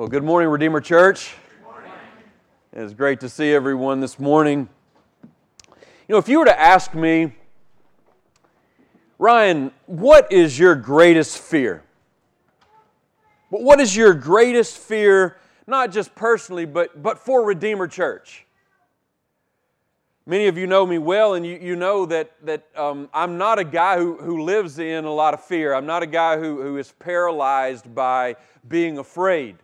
Well, good morning, Redeemer Church. It's great to see everyone this morning. You know, if you were to ask me, Ryan, what is your greatest fear? But What is your greatest fear, not just personally, but, but for Redeemer Church? Many of you know me well, and you, you know that, that um, I'm not a guy who, who lives in a lot of fear. I'm not a guy who, who is paralyzed by being afraid.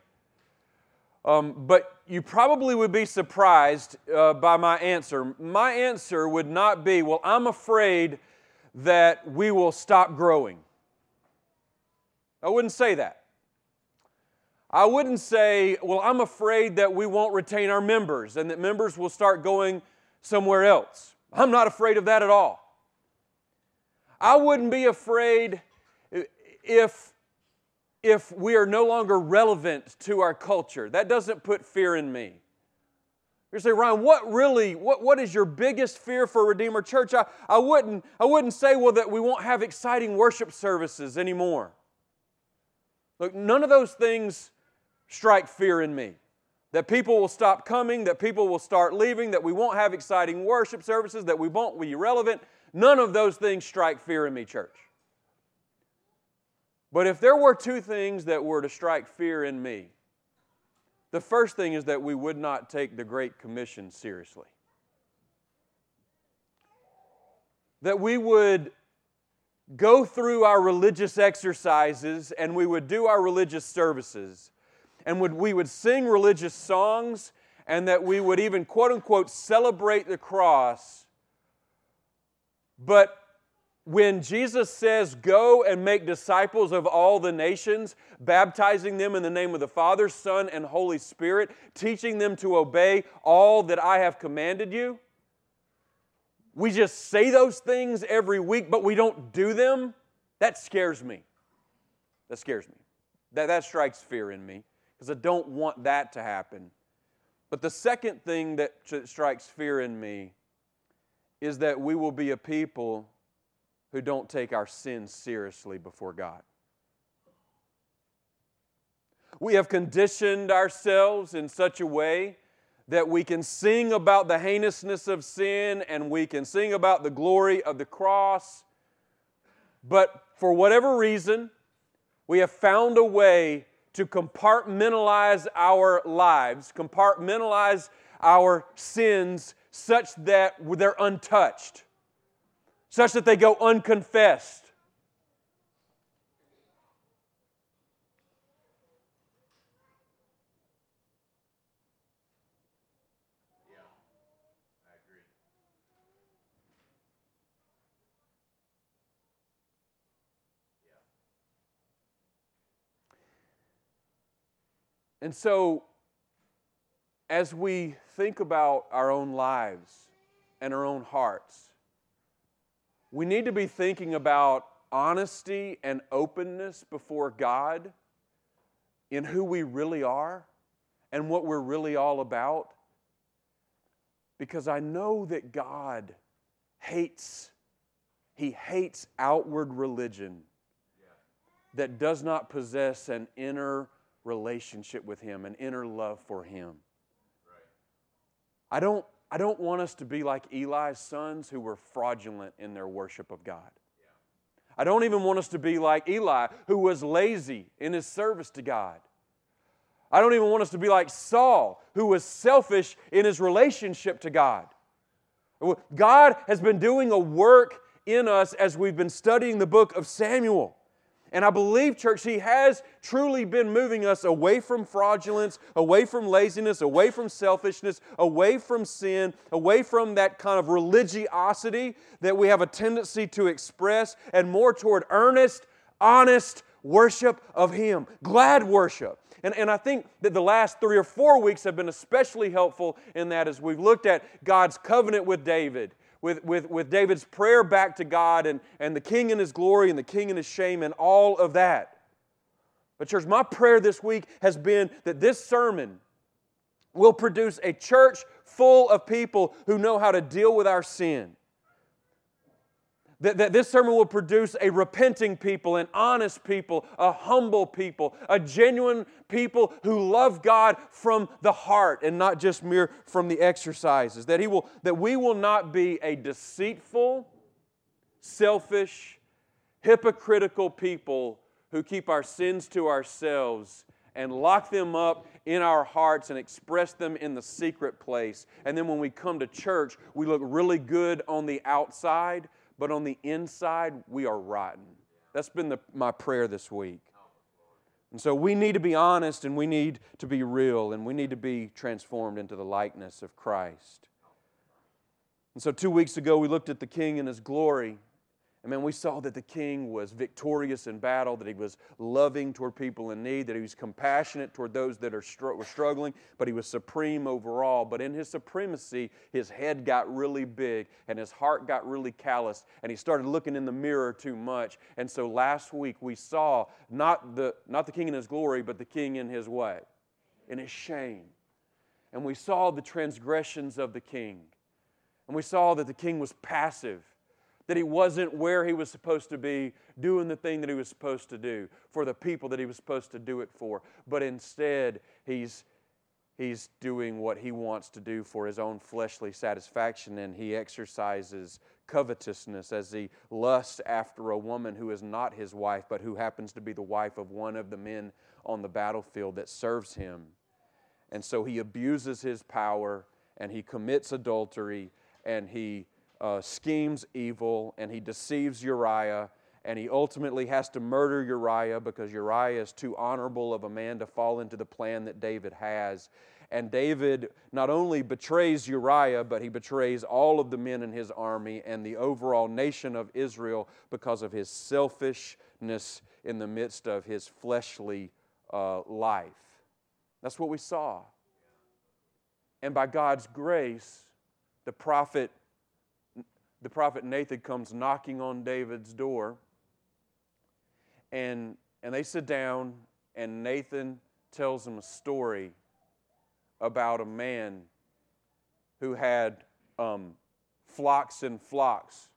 Um, but you probably would be surprised uh, by my answer. My answer would not be, well, I'm afraid that we will stop growing. I wouldn't say that. I wouldn't say, well, I'm afraid that we won't retain our members and that members will start going somewhere else. I'm not afraid of that at all. I wouldn't be afraid if, if we are no longer relevant to our culture. That doesn't put fear in me. You say, Ryan, what really, what, what is your biggest fear for Redeemer Church? I, I, wouldn't, I wouldn't say, well, that we won't have exciting worship services anymore. Look, none of those things strike fear in me that people will stop coming, that people will start leaving, that we won't have exciting worship services, that we won't be relevant. None of those things strike fear in me, church. But if there were two things that were to strike fear in me, the first thing is that we would not take the Great Commission seriously. That we would go through our religious exercises and we would do our religious services and would, we would sing religious songs and that we would even quote unquote celebrate the cross. But when Jesus says, Go and make disciples of all the nations, baptizing them in the name of the Father, Son, and Holy Spirit, teaching them to obey all that I have commanded you, we just say those things every week, but we don't do them. That scares me. That scares me. That, that strikes fear in me because I don't want that to happen. But the second thing that strikes fear in me is that we will be a people who don't take our sins seriously before God. We have conditioned ourselves in such a way that we can sing about the heinousness of sin and we can sing about the glory of the cross. But for whatever reason, we have found a way to compartmentalize our lives, compartmentalize our sins such that they're untouched, such that they go unconfessed. And so, as we think about our own lives and our own hearts, we need to be thinking about honesty and openness before God in who we really are and what we're really all about. Because I know that God hates, He hates outward religion that does not possess an inner relationship with Him, an inner love for Him. I don't, I don't want us to be like Eli's sons who were fraudulent in their worship of God. I don't even want us to be like Eli, who was lazy in his service to God. I don't even want us to be like Saul, who was selfish in his relationship to God. God has been doing a work in us as we've been studying the book of Samuel. And I believe, church, He has truly been moving us away from fraudulence, away from laziness, away from selfishness, away from sin, away from that kind of religiosity that we have a tendency to express, and more toward earnest, honest worship of Him, glad worship. And, and I think that the last three or four weeks have been especially helpful in that as we've looked at God's covenant with David with, with, with David's prayer back to God and, and the king in his glory and the king in his shame and all of that. But, church, my prayer this week has been that this sermon will produce a church full of people who know how to deal with our sin. That, that this sermon will produce a repenting people, an honest people, a humble people, a genuine people who love God from the heart and not just mere from the exercises. That, he will, that we will not be a deceitful, selfish, hypocritical people who keep our sins to ourselves and lock them up in our hearts and express them in the secret place. And then when we come to church, we look really good on the outside, but on the inside, we are rotten. That's been the, my prayer this week. And so we need to be honest and we need to be real and we need to be transformed into the likeness of Christ. And so two weeks ago, we looked at the King and his glory. And man, we saw that the king was victorious in battle, that he was loving toward people in need, that he was compassionate toward those that are were struggling, but he was supreme overall. But in his supremacy, his head got really big and his heart got really calloused, and he started looking in the mirror too much. And so last week we saw not the, not the king in his glory, but the king in his what? In his shame. And we saw the transgressions of the king. And we saw that the king was passive that he wasn't where he was supposed to be, doing the thing that he was supposed to do for the people that he was supposed to do it for. But instead, he's, he's doing what he wants to do for his own fleshly satisfaction, and he exercises covetousness as he lusts after a woman who is not his wife, but who happens to be the wife of one of the men on the battlefield that serves him. And so he abuses his power and he commits adultery and he uh, schemes evil and he deceives Uriah and he ultimately has to murder Uriah because Uriah is too honorable of a man to fall into the plan that David has. And David not only betrays Uriah, but he betrays all of the men in his army and the overall nation of Israel because of his selfishness in the midst of his fleshly uh, life. That's what we saw. And by God's grace, the prophet the prophet Nathan comes knocking on David's door. And, and they sit down, and Nathan tells them a story about a man who had um, flocks and flocks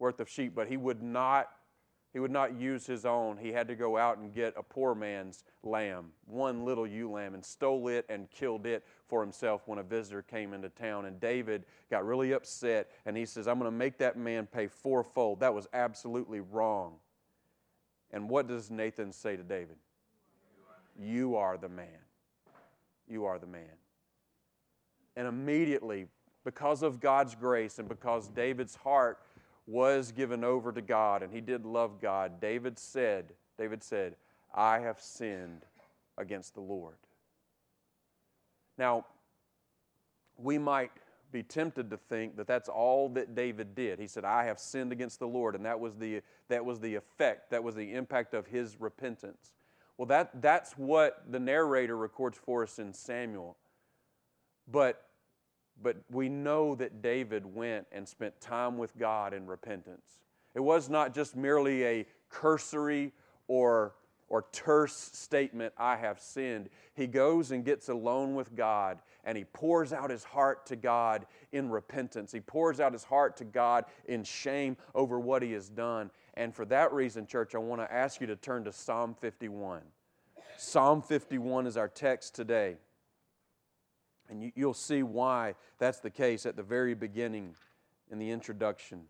worth of sheep, but he would not he would not use his own. He had to go out and get a poor man's lamb, one little ewe lamb, and stole it and killed it for himself when a visitor came into town. And David got really upset and he says, I'm going to make that man pay fourfold. That was absolutely wrong. And what does Nathan say to David? You are the man. You are the man. And immediately, because of God's grace and because David's heart was given over to God and he did love God, David said, David said, I have sinned against the Lord. Now, we might be tempted to think that that's all that David did. He said, I have sinned against the Lord, and that was the, that was the effect, that was the impact of his repentance. Well, that, that's what the narrator records for us in Samuel. But but we know that David went and spent time with God in repentance. It was not just merely a cursory or, or terse statement, I have sinned. He goes and gets alone with God and he pours out his heart to God in repentance. He pours out his heart to God in shame over what he has done. And for that reason, church, I want to ask you to turn to Psalm 51. Psalm 51 is our text today. And you, will see why that's the case at the very beginning in the introduction.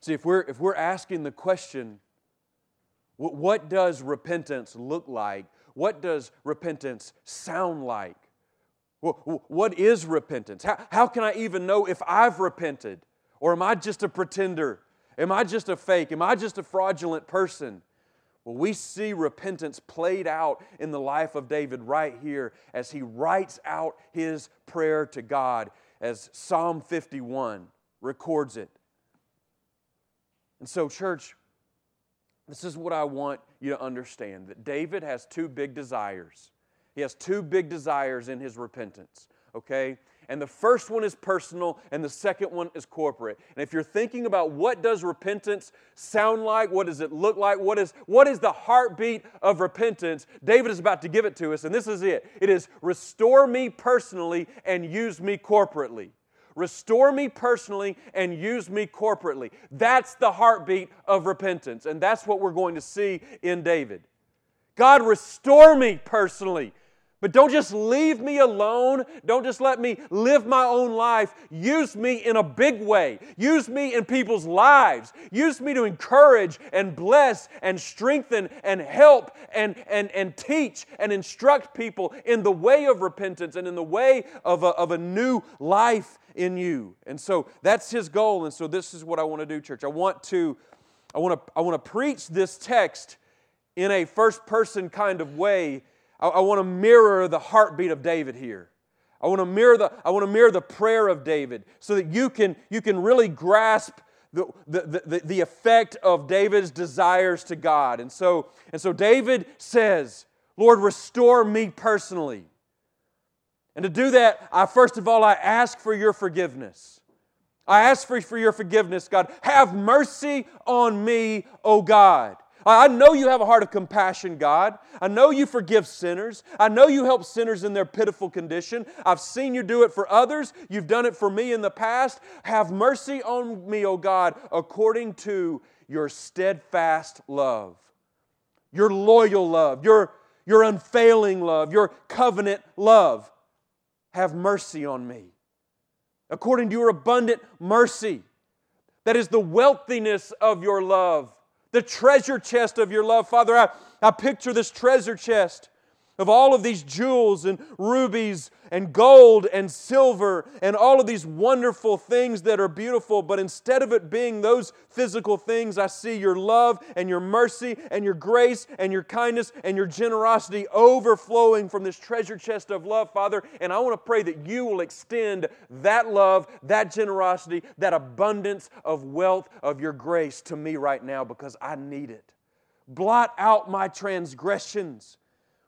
See, if we're, if we're asking the question, what, does repentance look like? What does repentance sound like? What is repentance? How, how can I even know if I've repented? Or am I just a pretender? Am I just a fake? Am I just a fraudulent person? Well, we see repentance played out in the life of David right here as he writes out his prayer to God, as Psalm 51 records it. And so, church, this is what I want you to understand that David has two big desires. He has two big desires in his repentance, okay? And the first one is personal, and the second one is corporate. And if you're thinking about what does repentance sound like, what does it look like, what is, what is the heartbeat of repentance, David is about to give it to us, and this is it. It is restore me personally and use me corporately. restore me personally and use me corporately. That's the heartbeat of repentance. And that's what we're going to see in David. God, restore me personally. But don't just leave me alone. Don't just let me live my own life. Use me in a big way. Use me in people's lives. Use me to encourage and bless and strengthen and help and, and, and teach and instruct people in the way of repentance and in the way of a, of a new life in you. And so that's his goal. And so this is what I want to do, church. I want to, I want to, I want to preach this text in a first person kind of way I, I want to mirror the heartbeat of David here. I want to mirror the, I want to mirror the prayer of David so that you can, you can really grasp the, the, the, the effect of David's desires to God. And so, and so David says, Lord, restore me personally. And to do that, I first of all, I ask for your forgiveness. I ask for, for your forgiveness, God. Have mercy on me, O God. I know you have a heart of compassion, God. I know you forgive sinners. I know you help sinners in their pitiful condition. I've seen you do it for others. You've done it for me in the past. Have mercy on me, O God, according to your steadfast love, your loyal love, your, your unfailing love, your covenant love. Have mercy on me. According to your abundant mercy, that is the wealthiness of your love the treasure chest of your love. Father, I, I picture this treasure chest of all of these jewels and rubies and gold and silver and all of these wonderful things that are beautiful. But instead of it being those physical things, I see your love and your mercy and your grace and your kindness and your generosity overflowing from this treasure chest of love, Father. And I want to pray that you will extend that love, that generosity, that abundance of wealth of your grace to me right now because I need it. Blot out my transgressions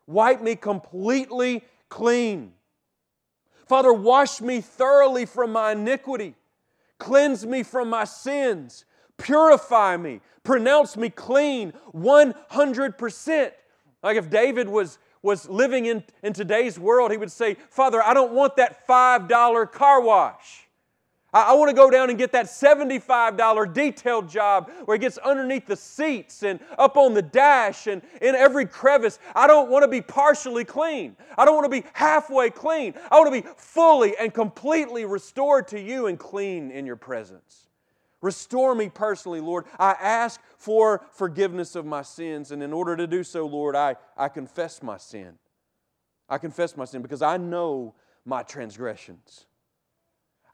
Wipe me completely clean. Father, wash me thoroughly from my iniquity. Cleanse me from my sins. Purify me. Pronounce me clean 100%. Like if David was, was living in, in today's world, he would say, Father, I don't want that $5 car wash. I, want to go down and get that $75 detailed job where it gets underneath the seats and up on the dash and in every crevice. I don't want to be partially clean. I don't want to be halfway clean. I want to be fully and completely restored to you and clean in your presence. Restore me personally, Lord. I ask for forgiveness of my sins, and in order to do so, Lord, I, I confess my sin. I confess my sin because I know my transgressions.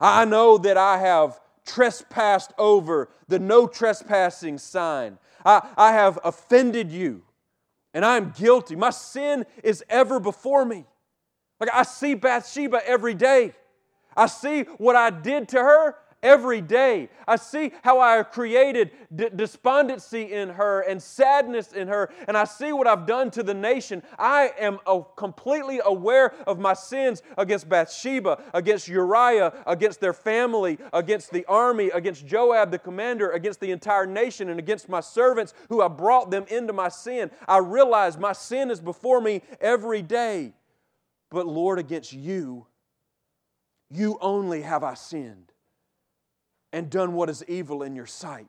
I know that I have trespassed over the no trespassing sign. I, I have offended you, and I am guilty. My sin is ever before me. Like I see Bathsheba every day. I see what I did to her, every day. I see how I have created d- despondency in her and sadness in her, and I see what I've done to the nation. I am completely aware of my sins against Bathsheba, against Uriah, against their family, against the army, against Joab the commander, against the entire nation, and against my servants who have brought them into my sin. I realize my sin is before me every day. But Lord, against you, you only have I sinned and done what is evil in your sight,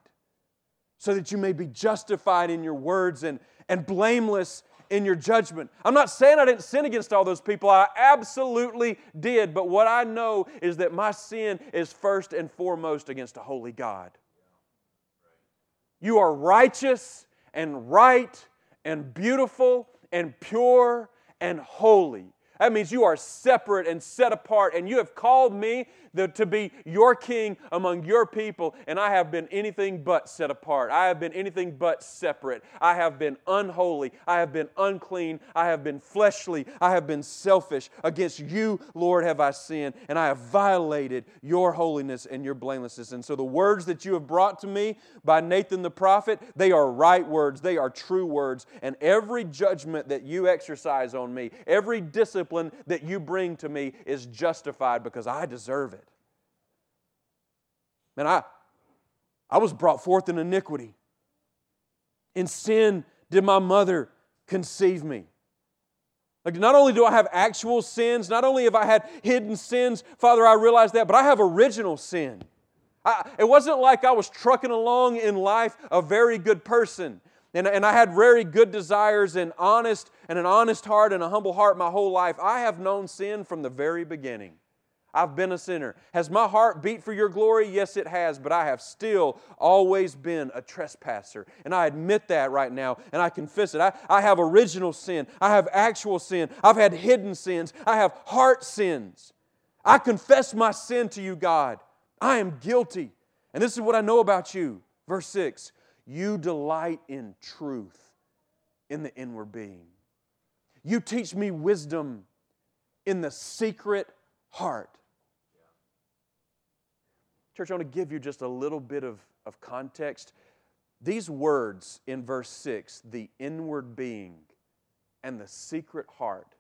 so that you may be justified in your words and, and blameless in your judgment. I'm not saying I didn't sin against all those people. I absolutely did. But what I know is that my sin is first and foremost against a holy God. You are righteous and right and beautiful and pure and holy. That means you are separate and set apart, and you have called me the, to be your king among your people, and I have been anything but set apart. I have been anything but separate. I have been unholy. I have been unclean. I have been fleshly. I have been selfish. Against you, Lord, have I sinned, and I have violated your holiness and your blamelessness. And so the words that you have brought to me by Nathan the prophet, they are right words, they are true words, and every judgment that you exercise on me, every discipline that you bring to me is justified because I deserve it. Man, I, I was brought forth in iniquity. In sin did my mother conceive me. Like, not only do I have actual sins, not only have I had hidden sins, Father, I realize that, but I have original sin. I, it wasn't like I was trucking along in life a very good person. And, and I had very good desires and honest and an honest heart and a humble heart my whole life. I have known sin from the very beginning. I've been a sinner. Has my heart beat for your glory? Yes, it has, but I have still always been a trespasser. And I admit that right now, and I confess it. I, I have original sin, I have actual sin, I've had hidden sins, I have heart sins. I confess my sin to you, God. I am guilty. And this is what I know about you. Verse 6 You delight in truth in the inward being. You teach me wisdom in the secret heart. Church, I want to give you just a little bit of, of context. These words in verse 6, the inward being and the secret heart,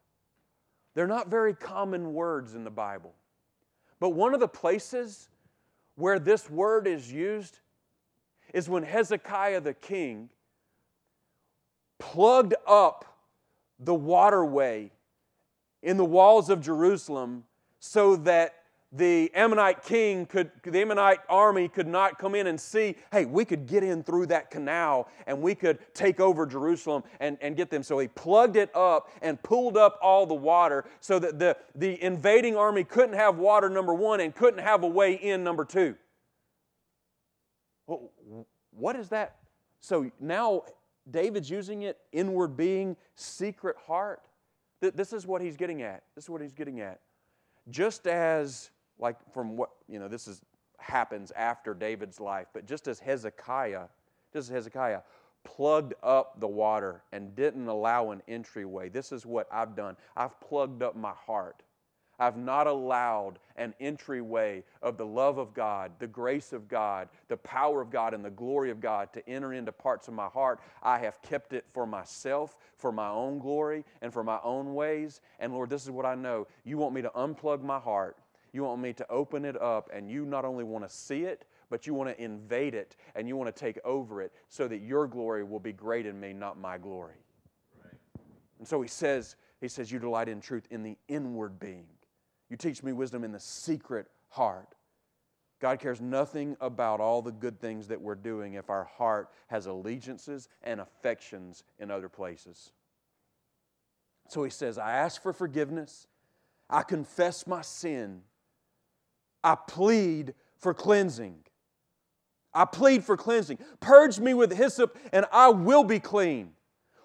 they're not very common words in the Bible. But one of the places where this word is used is when Hezekiah the king plugged up the waterway in the walls of Jerusalem so that the Ammonite king could, the Ammonite army could not come in and see, hey, we could get in through that canal and we could take over Jerusalem and, and get them. So he plugged it up and pulled up all the water so that the, the invading army couldn't have water, number one, and couldn't have a way in, number two. Well, what is that? So now David's using it, inward being, secret heart. This is what he's getting at. This is what he's getting at. Just as like from what, you know, this is happens after David's life, but just as Hezekiah, just as Hezekiah plugged up the water and didn't allow an entryway, this is what I've done. I've plugged up my heart. I've not allowed an entryway of the love of God, the grace of God, the power of God, and the glory of God to enter into parts of my heart. I have kept it for myself, for my own glory, and for my own ways. And Lord, this is what I know. You want me to unplug my heart you want me to open it up, and you not only want to see it, but you want to invade it and you want to take over it so that your glory will be great in me, not my glory. Right. And so he says, he says, You delight in truth in the inward being. You teach me wisdom in the secret heart. God cares nothing about all the good things that we're doing if our heart has allegiances and affections in other places. So he says, I ask for forgiveness. I confess my sin. I plead for cleansing. I plead for cleansing. Purge me with hyssop, and I will be clean.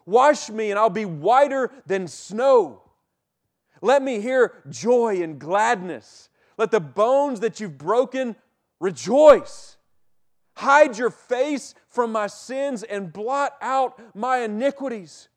Wash me, and I'll be whiter than snow. Let me hear joy and gladness. Let the bones that you've broken rejoice. Hide your face from my sins and blot out my iniquities.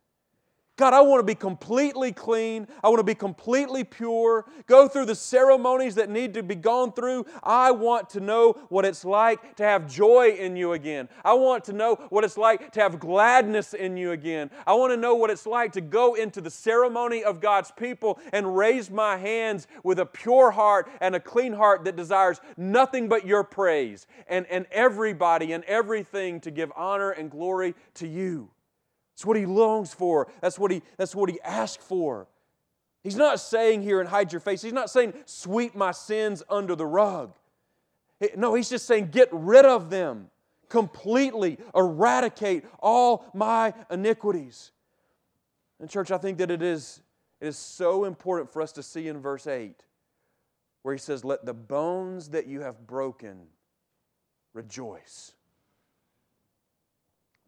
God, I want to be completely clean. I want to be completely pure. Go through the ceremonies that need to be gone through. I want to know what it's like to have joy in you again. I want to know what it's like to have gladness in you again. I want to know what it's like to go into the ceremony of God's people and raise my hands with a pure heart and a clean heart that desires nothing but your praise and, and everybody and everything to give honor and glory to you. That's what he longs for. That's what he, that's what he asks for. He's not saying here and hide your face. He's not saying sweep my sins under the rug. No, he's just saying get rid of them completely, eradicate all my iniquities. And, church, I think that it is, it is so important for us to see in verse 8 where he says, Let the bones that you have broken rejoice.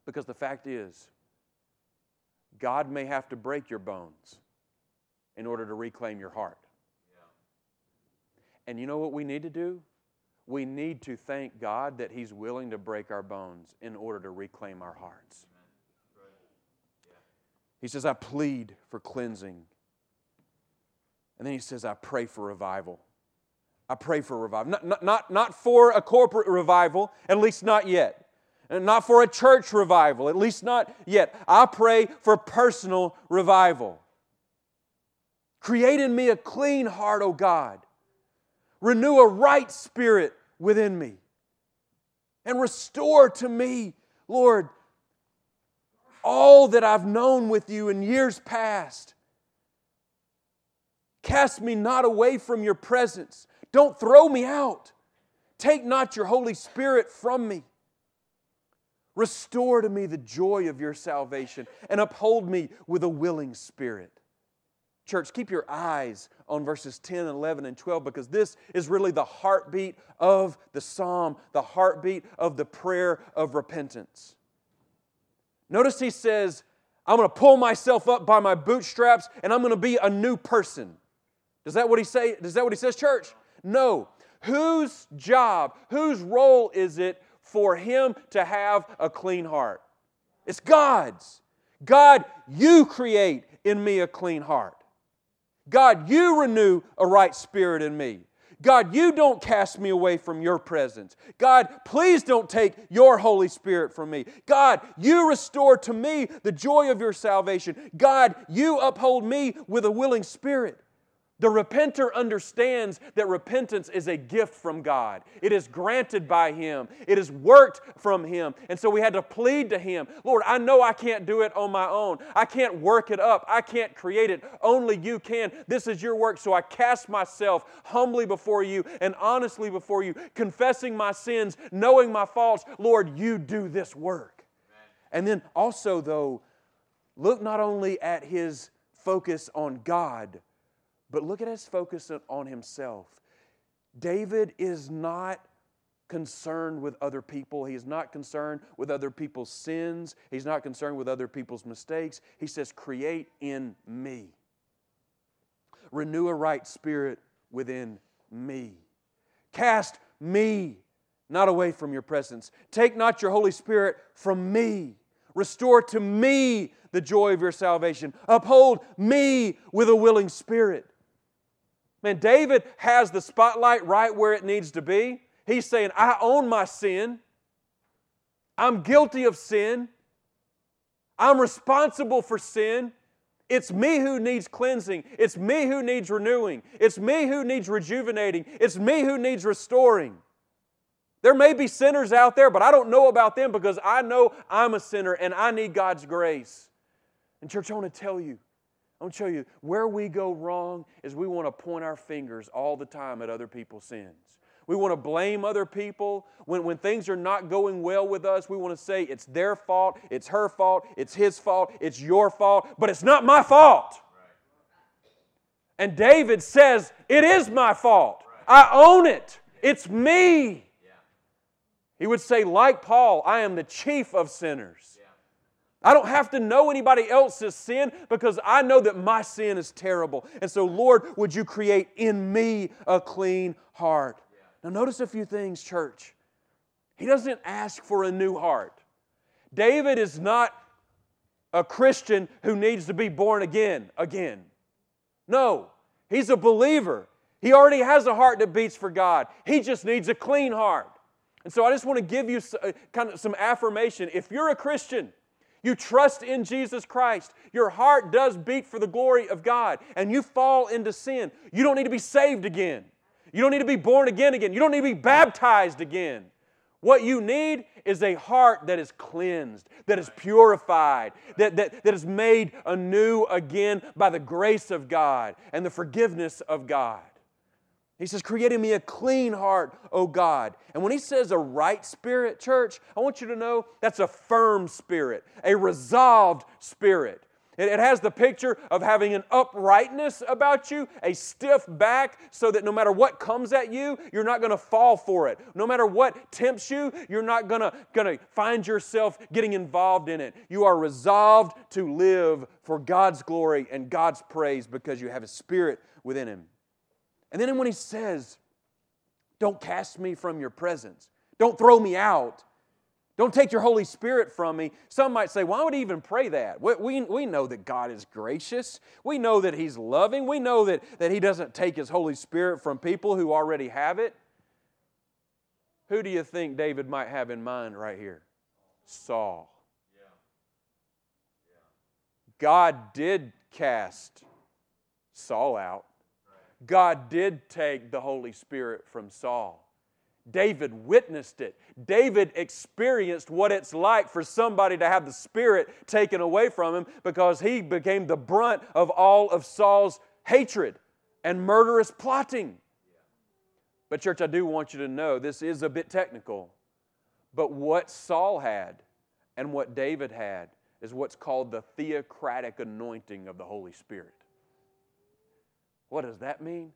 Because the fact is, God may have to break your bones in order to reclaim your heart. And you know what we need to do? We need to thank God that He's willing to break our bones in order to reclaim our hearts. He says, I plead for cleansing. And then he says, I pray for revival. I pray for revival. Not, not, not, not for a corporate revival, at least not yet not for a church revival, at least not yet. I pray for personal revival. Create in me a clean heart, O God. Renew a right spirit within me. And restore to me, Lord, all that I've known with you in years past. Cast me not away from your presence. Don't throw me out. Take not your Holy Spirit from me. Restore to me the joy of your salvation and uphold me with a willing spirit. Church, keep your eyes on verses 10 and 11 and 12 because this is really the heartbeat of the psalm, the heartbeat of the prayer of repentance. Notice he says, I'm going to pull myself up by my bootstraps and I'm going to be a new person. Does that what he say? Does that what he says, church? No. Whose job, whose role is it for him to have a clean heart? It's God's. God, you create in me a clean heart. God, you renew a right spirit in me. God, you don't cast me away from your presence. God, please don't take your Holy Spirit from me. God, you restore to me the joy of your salvation. God, you uphold me with a willing spirit. The repenter understands that repentance is a gift from God. It is granted by Him, it is worked from Him. And so we had to plead to Him Lord, I know I can't do it on my own. I can't work it up. I can't create it. Only you can. This is your work. So I cast myself humbly before you and honestly before you, confessing my sins, knowing my faults. Lord, you do this work. And then also, though, look not only at His focus on God but look at his focus on himself. David is not concerned with other people. He is not concerned with other people's sins. He's not concerned with other people's mistakes. He says, Create in me. Renew a right spirit within me. Cast me not away from your presence. Take not your Holy Spirit from me. Restore to me the joy of your salvation. Uphold me with a willing spirit. Man, David has the spotlight right where it needs to be. He's saying, I own my sin. I'm guilty of sin. I'm responsible for sin. It's me who needs cleansing. It's me who needs renewing. It's me who needs rejuvenating. It's me who needs restoring. There may be sinners out there, but I don't know about them because I know I'm a sinner and I need God's grace. And, church, I want to tell you I want to show you where we go wrong is we want to point our fingers all the time at other people's sins. We want to blame other people. When, when things are not going well with us, we want to say it's their fault, it's her fault, it's his fault, it's your fault, but it's not my fault. And David says, It is my fault. I own it. It's me. He would say, like Paul, I am the chief of sinners. I don't have to know anybody else's sin because I know that my sin is terrible. And so, Lord, would you create in me a clean heart? Now, notice a few things, church. He doesn't ask for a new heart. David is not a Christian who needs to be born again again. No, he's a believer. He already has a heart that beats for God. He just needs a clean heart. And so I just want to give you uh, kind of some affirmation. If you're a Christian, you trust in Jesus Christ, your heart does beat for the glory of God, and you fall into sin, you don't need to be saved again. You don't need to be born again again. You don't need to be baptized again. What you need is a heart that is cleansed, that is purified, that, that, that is made anew again by the grace of God and the forgiveness of God. He says, creating me a clean heart, O God. And when he says a right spirit, church, I want you to know that's a firm spirit, a resolved spirit. It, has the picture of having an uprightness about you, a stiff back, so that no matter what comes at you, you're not going to fall for it. No matter what tempts you, you're not going to find yourself getting involved in it. You are resolved to live for God's glory and God's praise because you have a spirit within Him. And then when he says, Don't cast me from your presence, don't throw me out, don't take your Holy Spirit from me. Some might say, why would he even pray that? We, we, we, know that God is gracious. We know that he's loving. We know that, that he doesn't take his Holy Spirit from people who already have it. Who do you think David might have in mind right here? Saul. God did cast Saul out. God did take the Holy Spirit from Saul. David witnessed it. David experienced what it's like for somebody to have the Spirit taken away from him because he became the brunt of all of Saul's hatred and murderous plotting. But, church, I do want you to know this is a bit technical. But what Saul had and what David had is what's called the theocratic anointing of the Holy Spirit. What does that mean?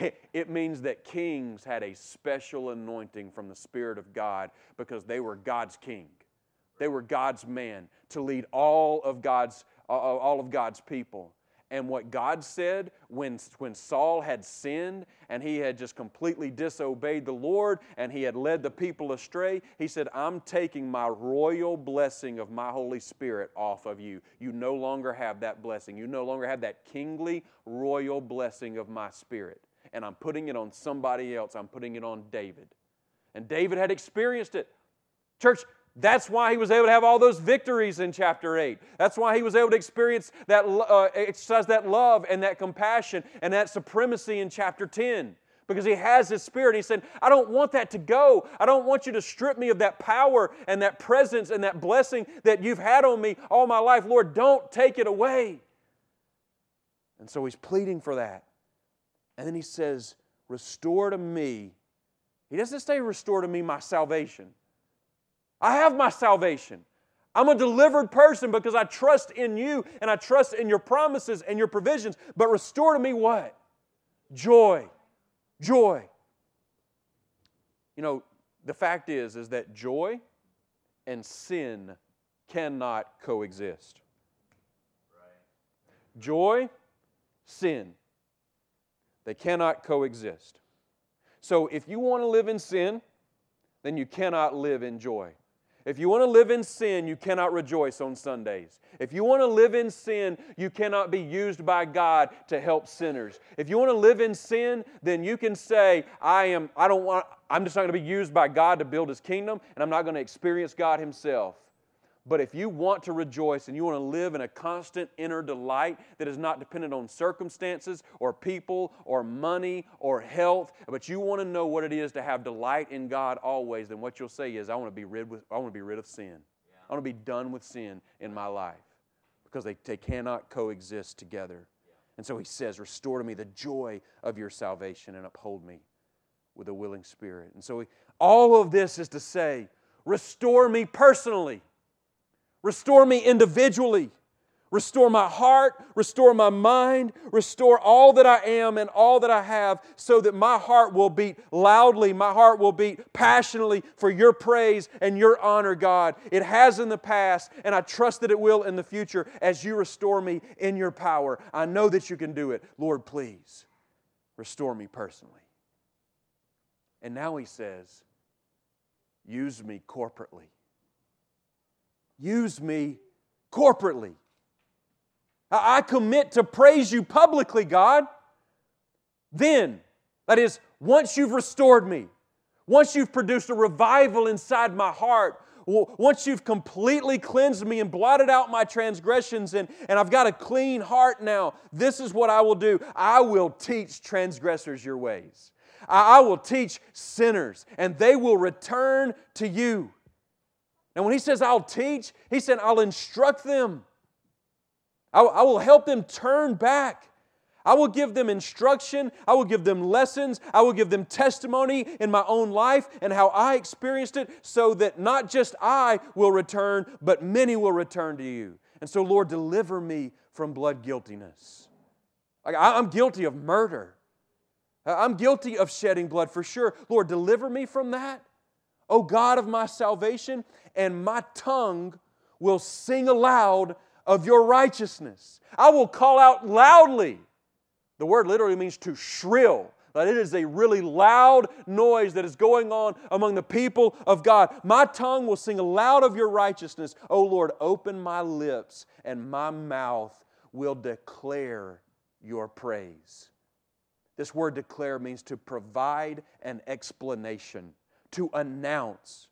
It means that kings had a special anointing from the Spirit of God because they were God's king. They were God's man to lead all of God's, uh, uh, all of God's people. And what God said when, when Saul had sinned and he had just completely disobeyed the Lord and he had led the people astray, he said, I'm taking my royal blessing of my Holy Spirit off of you. You no longer have that blessing. You no longer have that kingly, royal blessing of my spirit. And I'm putting it on somebody else. I'm putting it on David. And David had experienced it. Church, that's why he was able to have all those victories in chapter 8. That's why he was able to experience that, uh, exercise that love and that compassion and that supremacy in chapter 10 because he has his spirit. He said, I don't want that to go. I don't want you to strip me of that power and that presence and that blessing that you've had on me all my life. Lord, don't take it away. And so he's pleading for that. And then he says, Restore to me. He doesn't say, Restore to me my salvation. I have my salvation. I'm a delivered person because I trust in you and I trust in your promises and your provisions. But restore to me what? Joy. Joy. You know, the fact is is that joy and sin cannot coexist. Joy, sin. They cannot coexist. So if you want to live in sin, then you cannot live in joy. If you want to live in sin, you cannot rejoice on Sundays. If you want to live in sin, you cannot be used by God to help sinners. If you want to live in sin, then you can say, I am I don't want I'm just not going to be used by God to build his kingdom and I'm not going to experience God himself. But if you want to rejoice and you want to live in a constant inner delight that is not dependent on circumstances or people or money or health, but you want to know what it is to have delight in God always, then what you'll say is, I want to be rid, with, I want to be rid of sin. I want to be done with sin in my life because they, they cannot coexist together. And so he says, Restore to me the joy of your salvation and uphold me with a willing spirit. And so he, all of this is to say, Restore me personally. Restore me individually. Restore my heart, restore my mind, restore all that I am and all that I have so that my heart will beat loudly, my heart will beat passionately for your praise and your honor, God. It has in the past, and I trust that it will in the future as you restore me in your power. I know that you can do it. Lord, please restore me personally. And now he says, use me corporately. Use me corporately. I commit to praise you publicly, God. Then, that is, once you've restored me, once you've produced a revival inside my heart, once you've completely cleansed me and blotted out my transgressions, and, and I've got a clean heart now, this is what I will do. I will teach transgressors your ways. I, I will teach sinners, and they will return to you. And when he says, I'll teach, he said, I'll instruct them. I, I will help them turn back. I will give them instruction. I will give them lessons. I will give them testimony in my own life and how I experienced it so that not just I will return, but many will return to you. And so, Lord, deliver me from blood guiltiness. I'm guilty of murder. I'm guilty of shedding blood for sure. Lord, deliver me from that. O God of my salvation, and my tongue will sing aloud of your righteousness. I will call out loudly. The word literally means to shrill. But it is a really loud noise that is going on among the people of God. My tongue will sing aloud of your righteousness. O Lord, open my lips, and my mouth will declare your praise. This word declare means to provide an explanation to announce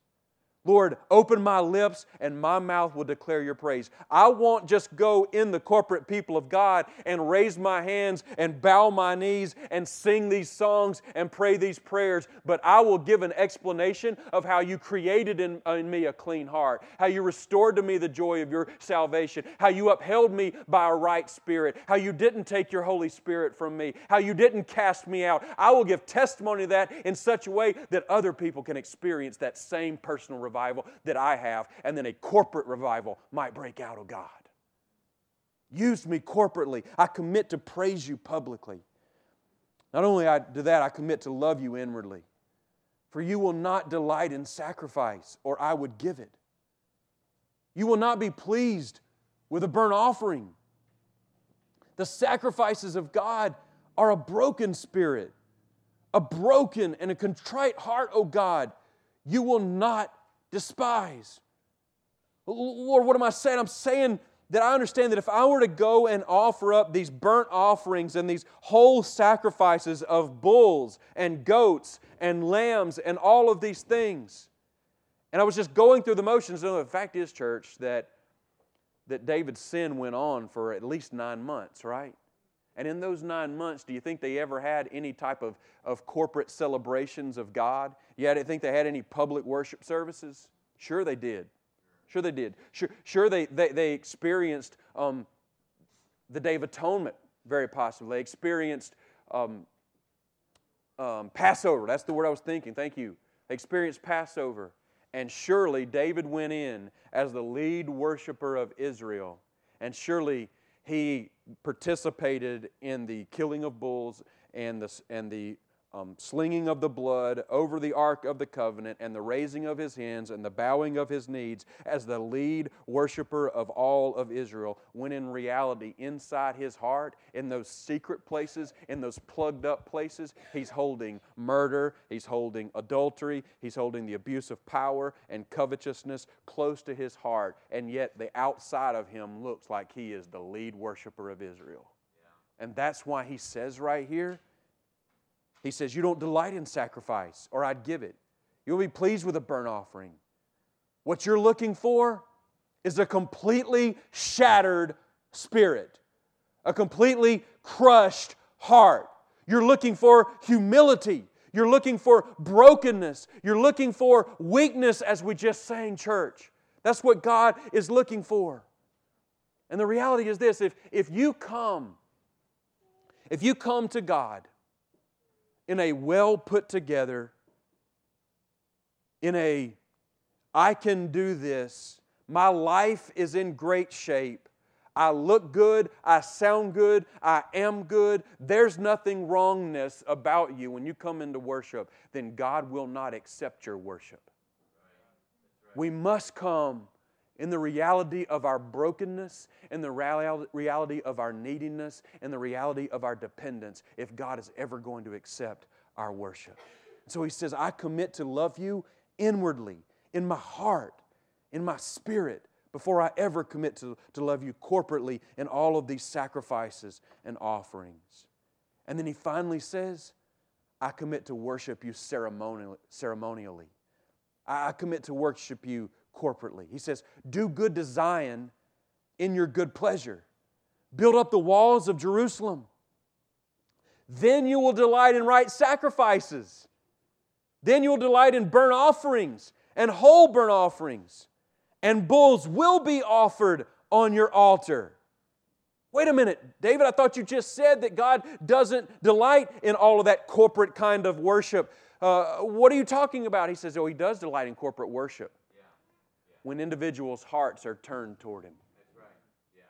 Lord, open my lips and my mouth will declare your praise. I won't just go in the corporate people of God and raise my hands and bow my knees and sing these songs and pray these prayers, but I will give an explanation of how you created in, uh, in me a clean heart, how you restored to me the joy of your salvation, how you upheld me by a right spirit, how you didn't take your Holy Spirit from me, how you didn't cast me out. I will give testimony of that in such a way that other people can experience that same personal revival revival that I have, and then a corporate revival might break out, oh God. Use me corporately. I commit to praise you publicly. Not only I do that, I commit to love you inwardly. For you will not delight in sacrifice, or I would give it. You will not be pleased with a burnt offering. The sacrifices of God are a broken spirit, a broken and a contrite heart, O God. You will not despise. Lord, what am I saying? I'm saying that I understand that if I were to go and offer up these burnt offerings and these whole sacrifices of bulls and goats and lambs and all of these things, and I was just going through the motions, and the fact is, church, that, that David's sin went on for at least nine months, right? And in those nine months, do you think they ever had any type of, of corporate celebrations of God? Yeah, do you think they had any public worship services? Sure, they did. Sure, they did. Sure, sure they, they, they experienced um, the Day of Atonement, very possibly. They experienced um, um, Passover. That's the word I was thinking. Thank you. They experienced Passover. And surely David went in as the lead worshiper of Israel. And surely he participated in the killing of bulls and the, and the um, slinging of the blood over the Ark of the Covenant and the raising of his hands and the bowing of his knees as the lead worshiper of all of Israel, when in reality, inside his heart, in those secret places, in those plugged up places, he's holding murder, he's holding adultery, he's holding the abuse of power and covetousness close to his heart, and yet the outside of him looks like he is the lead worshiper of Israel. And that's why he says right here, he says, You don't delight in sacrifice, or I'd give it. You'll be pleased with a burnt offering. What you're looking for is a completely shattered spirit, a completely crushed heart. You're looking for humility. You're looking for brokenness. You're looking for weakness, as we just sang, church. That's what God is looking for. And the reality is this if, if you come, if you come to God in a well put together, in a I can do this, my life is in great shape. I look good, I sound good, I am good. There's nothing wrongness about you when you come into worship, then God will not accept your worship. We must come in the reality of our brokenness, in the reality of our neediness, in the reality of our dependence, if God is ever going to accept our worship. So he says, I commit to love you inwardly, in my heart, in my spirit, before I ever commit to, to love you corporately in all of these sacrifices and offerings. And then he finally says, I commit to worship you ceremonially. ceremonially. I commit to worship you corporately. He says, Do good to Zion in your good pleasure. Build up the walls of Jerusalem. Then you will delight in right sacrifices. Then you will delight in burnt offerings and whole burnt offerings. And bulls will be offered on your altar. Wait a minute, David, I thought you just said that God doesn't delight in all of that corporate kind of worship. Uh, what are you talking about? He says, Oh, he does delight in corporate worship when individuals' hearts are turned toward Him. Right. Yeah.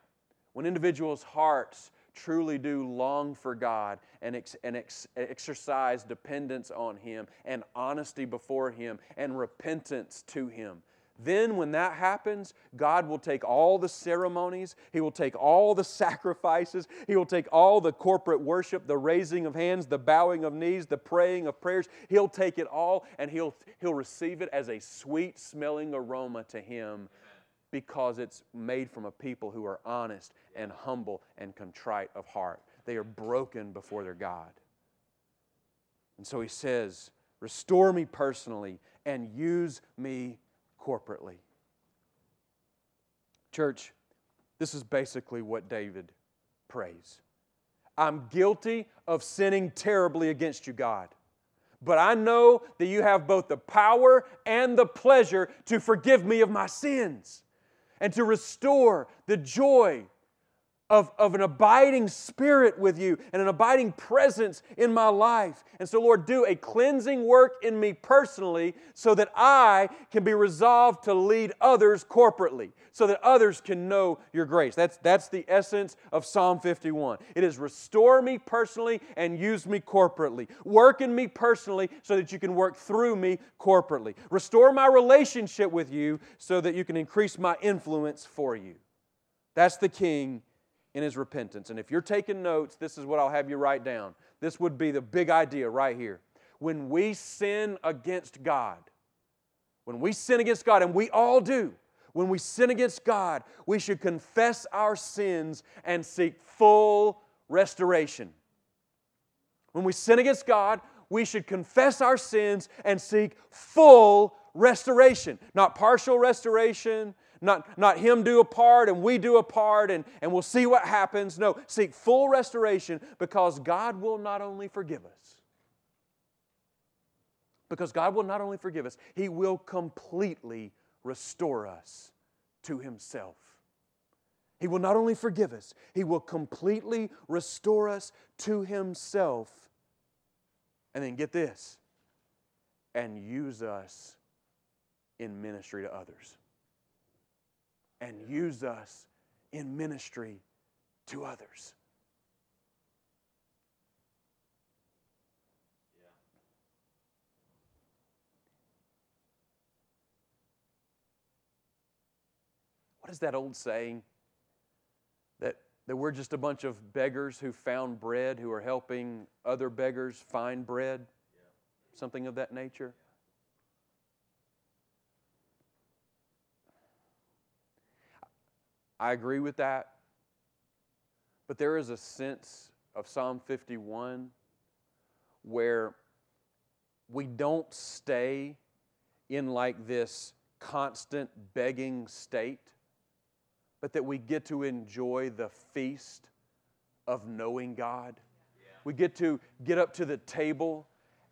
When individuals' hearts truly do long for God and, ex- and ex- exercise dependence on Him and honesty before Him and repentance to Him, then, when that happens, God will take all the ceremonies, He will take all the sacrifices, He will take all the corporate worship, the raising of hands, the bowing of knees, the praying of prayers. He'll take it all and He'll, he'll receive it as a sweet smelling aroma to Him because it's made from a people who are honest and humble and contrite of heart. They are broken before their God. And so He says, Restore me personally and use me corporately. Church, this is basically what David prays. I'm guilty of sinning terribly against you, God. But I know that you have both the power and the pleasure to forgive me of my sins and to restore the joy of, of an abiding spirit with you and an abiding presence in my life. And so, Lord, do a cleansing work in me personally so that I can be resolved to lead others corporately, so that others can know your grace. That's, that's the essence of Psalm 51. It is restore me personally and use me corporately. Work in me personally so that you can work through me corporately. Restore my relationship with you so that you can increase my influence for you. That's the king in his repentance. And if you're taking notes, this is what I'll have you write down. This would be the big idea right here. When we sin against God, when we sin against God, and we all do, when we sin against God, we should confess our sins and seek full restoration. When we sin against God, we should confess our sins and seek full restoration, not partial restoration, not, not him do a part and we do a part and, and we'll see what happens. No, seek full restoration because God will not only forgive us, because God will not only forgive us, He will completely restore us to Himself. He will not only forgive us, He will completely restore us to Himself. And then get this and use us in ministry to others and use us in ministry to others. What is that old saying? That, that we're just a bunch of beggars who found bread, who are helping other beggars find bread? Yeah. Something of that nature? I agree with that. But there is a sense of Psalm 51 where we don't stay in like this constant begging state, but that we get to enjoy the feast of knowing God. Yeah. We get to get up to the table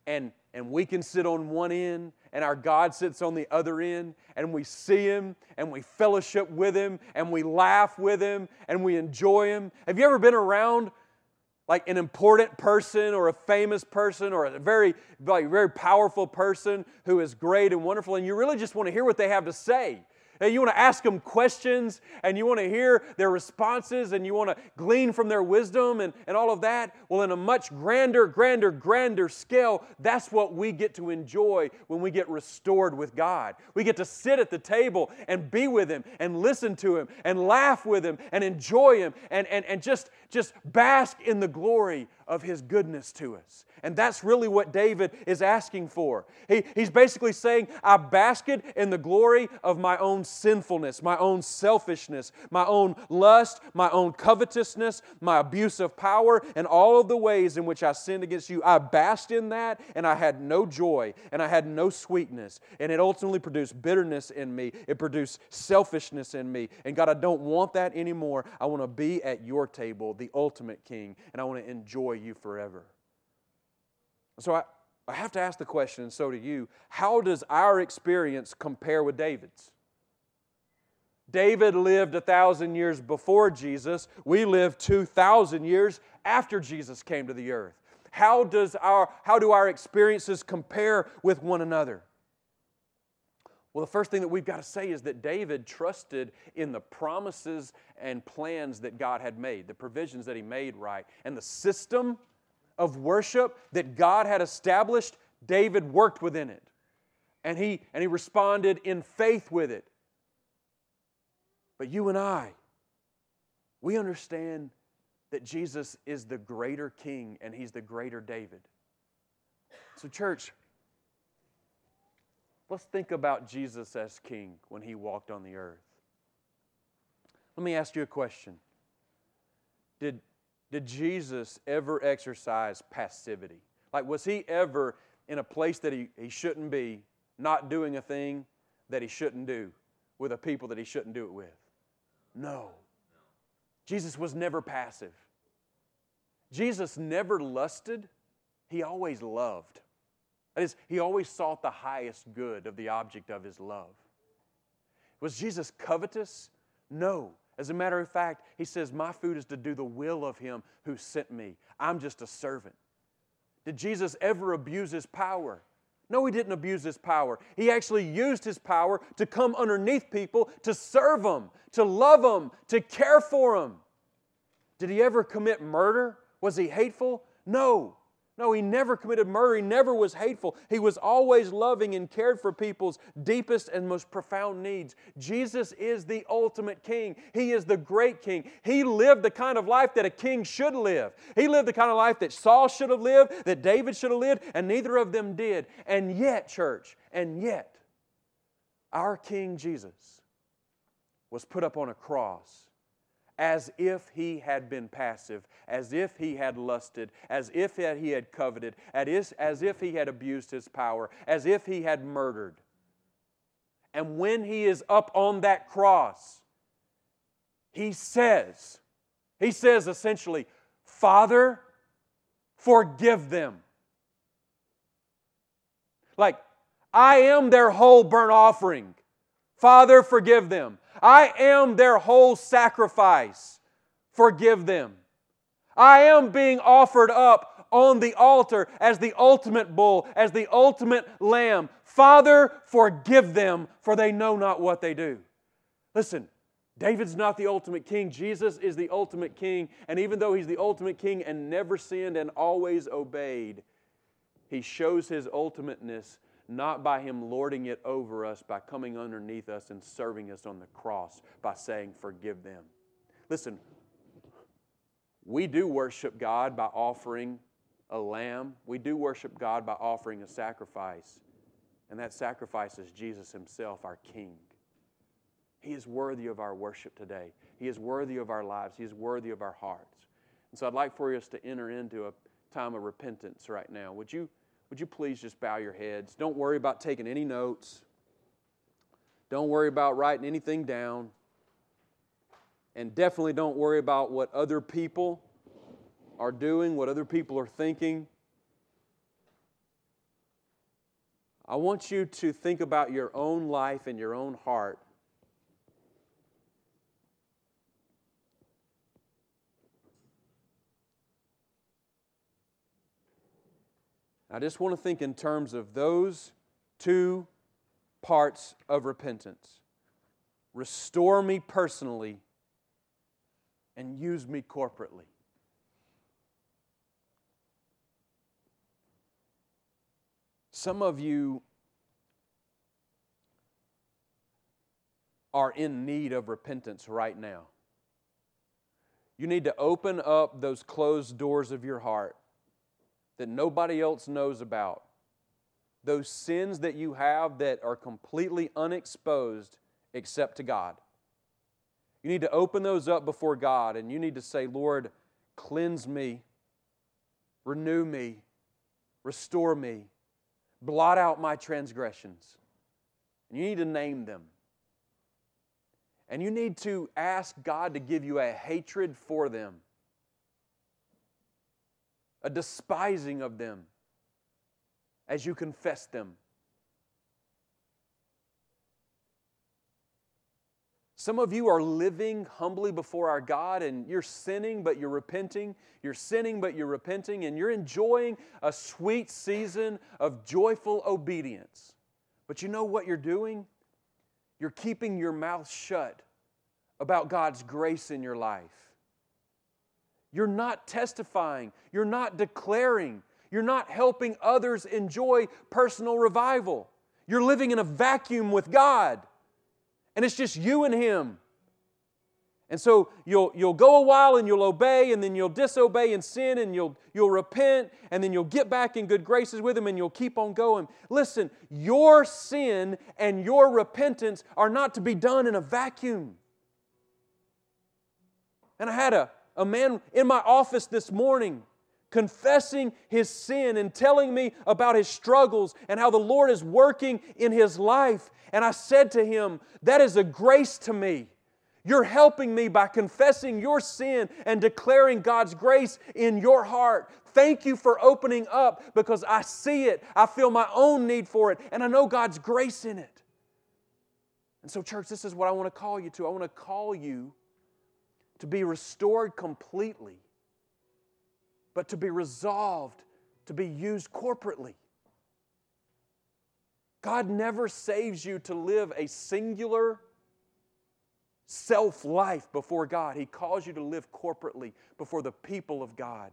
and, and we can sit on one end and our God sits on the other end and we see Him and we fellowship with Him and we laugh with Him and we enjoy Him. Have you ever been around like an important person or a famous person or a very, like, very powerful person who is great and wonderful and you really just want to hear what they have to say? You want to ask them questions and you want to hear their responses and you want to glean from their wisdom and, and all of that. Well, in a much grander, grander, grander scale, that's what we get to enjoy when we get restored with God. We get to sit at the table and be with Him and listen to Him and laugh with Him and enjoy Him and, and, and just, just bask in the glory of His goodness to us. And that's really what David is asking for. He, he's basically saying, I basked in the glory of my own sinfulness, my own selfishness, my own lust, my own covetousness, my abuse of power, and all of the ways in which I sinned against you. I basked in that, and I had no joy, and I had no sweetness. And it ultimately produced bitterness in me, it produced selfishness in me. And God, I don't want that anymore. I want to be at your table, the ultimate king, and I want to enjoy you forever. So I, I have to ask the question, and so do you how does our experience compare with David's? David lived a thousand years before Jesus. We live 2,000 years after Jesus came to the earth. How, does our, how do our experiences compare with one another? Well, the first thing that we've got to say is that David trusted in the promises and plans that God had made, the provisions that he made right, and the system of worship that God had established, David worked within it. And he, and he responded in faith with it. But you and I, we understand that Jesus is the greater king and he's the greater David. So, church, let's think about Jesus as king when he walked on the earth. Let me ask you a question. Did, did Jesus ever exercise passivity? Like, was he ever in a place that he, he shouldn't be, not doing a thing, that he shouldn't do with a people that he shouldn't do it with. No. Jesus was never passive. Jesus never lusted, he always loved. That is, he always sought the highest good of the object of his love. Was Jesus covetous? No. As a matter of fact, he says, My food is to do the will of him who sent me. I'm just a servant. Did Jesus ever abuse his power? No, he didn't abuse his power. He actually used his power to come underneath people, to serve them, to love them, to care for them. Did he ever commit murder? Was he hateful? No. No, he never committed murder. He never was hateful. He was always loving and cared for people's deepest and most profound needs. Jesus is the ultimate king. He is the great king. He lived the kind of life that a king should live. He lived the kind of life that Saul should have lived, that David should have lived, and neither of them did. And yet, church, and yet, our King Jesus was put up on a cross as if he had been passive, as if he had lusted, as if he had coveted, as if he had abused his power, as if he had murdered. And when he is up on that cross, he says, he says essentially, Father, forgive them. Like, I am their whole burnt offering. Father, forgive them. I am their whole sacrifice. Forgive them. I am being offered up on the altar as the ultimate bull, as the ultimate lamb. Father, forgive them, for they know not what they do. Listen, David's not the ultimate king. Jesus is the ultimate king. And even though he's the ultimate king and never sinned and always obeyed, he shows his ultimateness not by Him lording it over us, by coming underneath us and serving us on the cross, by saying, Forgive them. Listen, we do worship God by offering a lamb, we do worship God by offering a sacrifice, and that sacrifice is Jesus Himself, our King. He is worthy of our worship today. He is worthy of our lives. He is worthy of our hearts. And so I'd like for us to enter into a time of repentance right now. Would you? Would you please just bow your heads? Don't worry about taking any notes. Don't worry about writing anything down. And definitely don't worry about what other people are doing, what other people are thinking. I want you to think about your own life and your own heart I just want to think in terms of those two parts of repentance restore me personally and use me corporately. Some of you are in need of repentance right now. You need to open up those closed doors of your heart that nobody else knows about, those sins that you have that are completely unexposed except to God. You need to open those up before God and you need to say, Lord, cleanse me, renew me, restore me, blot out my transgressions. And you need to name them. And you need to ask God to give you a hatred for them a despising of them as you confess them. Some of you are living humbly before our God and you're sinning, but you're repenting. You're sinning, but you're repenting, and you're enjoying a sweet season of joyful obedience. But you know what you're doing? You're keeping your mouth shut about God's grace in your life. You're not testifying. You're not declaring. You're not helping others enjoy personal revival. You're living in a vacuum with God. And it's just you and Him. And so you'll, you'll go a while and you'll obey, and then you'll disobey and sin, and you'll, you'll repent, and then you'll get back in good graces with Him, and you'll keep on going. Listen, your sin and your repentance are not to be done in a vacuum. And I had a, a man in my office this morning confessing his sin and telling me about his struggles and how the Lord is working in his life. And I said to him, That is a grace to me. You're helping me by confessing your sin and declaring God's grace in your heart. Thank you for opening up because I see it. I feel my own need for it, and I know God's grace in it. And so, church, this is what I want to call you to. I want to call you to be restored completely, but to be resolved to be used corporately. God never saves you to live a singular self life before God. He calls you to live corporately before the people of God,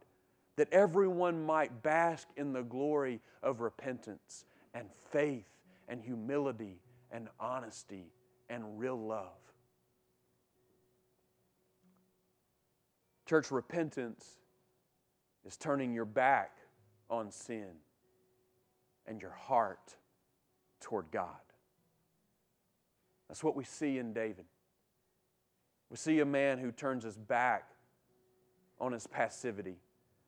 that everyone might bask in the glory of repentance and faith and humility and honesty and real love. Church repentance is turning your back on sin and your heart toward God. That's what we see in David. We see a man who turns his back on his passivity.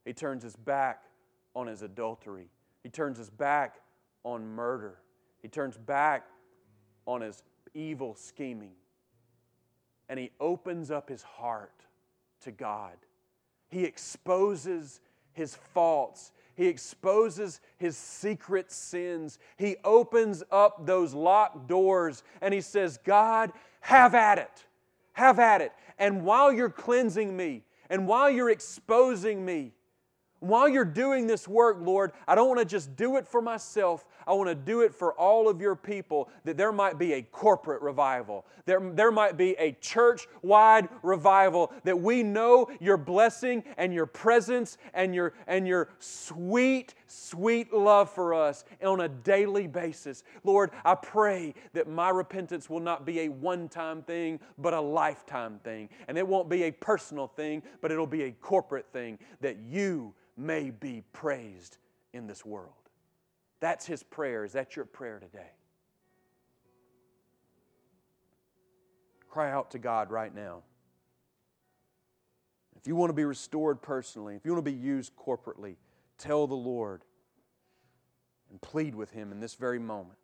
He turns his back on his adultery. He turns his back on murder. He turns back on his evil scheming. And he opens up his heart to God. He exposes his faults. He exposes his secret sins. He opens up those locked doors and he says, God, have at it. Have at it. And while you're cleansing me and while you're exposing me, while you're doing this work, Lord, I don't want to just do it for myself. I want to do it for all of your people, that there might be a corporate revival. There, there might be a church wide revival, that we know your blessing and your presence and your, and your sweet, sweet love for us on a daily basis. Lord, I pray that my repentance will not be a one time thing, but a lifetime thing. And it won't be a personal thing, but it'll be a corporate thing, that you may be praised in this world. That's his prayer. Is that your prayer today? Cry out to God right now. If you want to be restored personally, if you want to be used corporately, tell the Lord and plead with Him in this very moment.